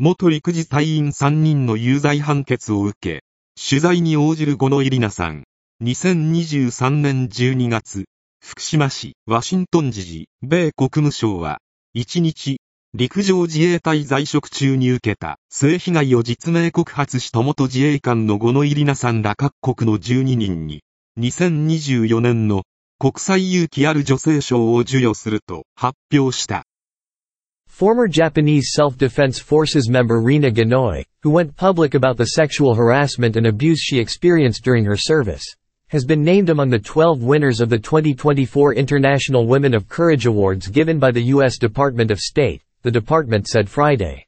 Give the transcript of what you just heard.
元陸自隊員3人の有罪判決を受け、取材に応じる五野入奈さん。2023年12月、福島市、ワシントン時事、米国務省は、1日、陸上自衛隊在職中に受けた性被害を実名告発した元自衛官の五野入奈さんら各国の12人に、2024年の国際勇気ある女性賞を授与すると発表した。Former Japanese Self-Defense Forces member Rina Ganoi, who went public about the sexual harassment and abuse she experienced during her service, has been named among the 12 winners of the 2024 International Women of Courage Awards given by the U.S. Department of State, the department said Friday.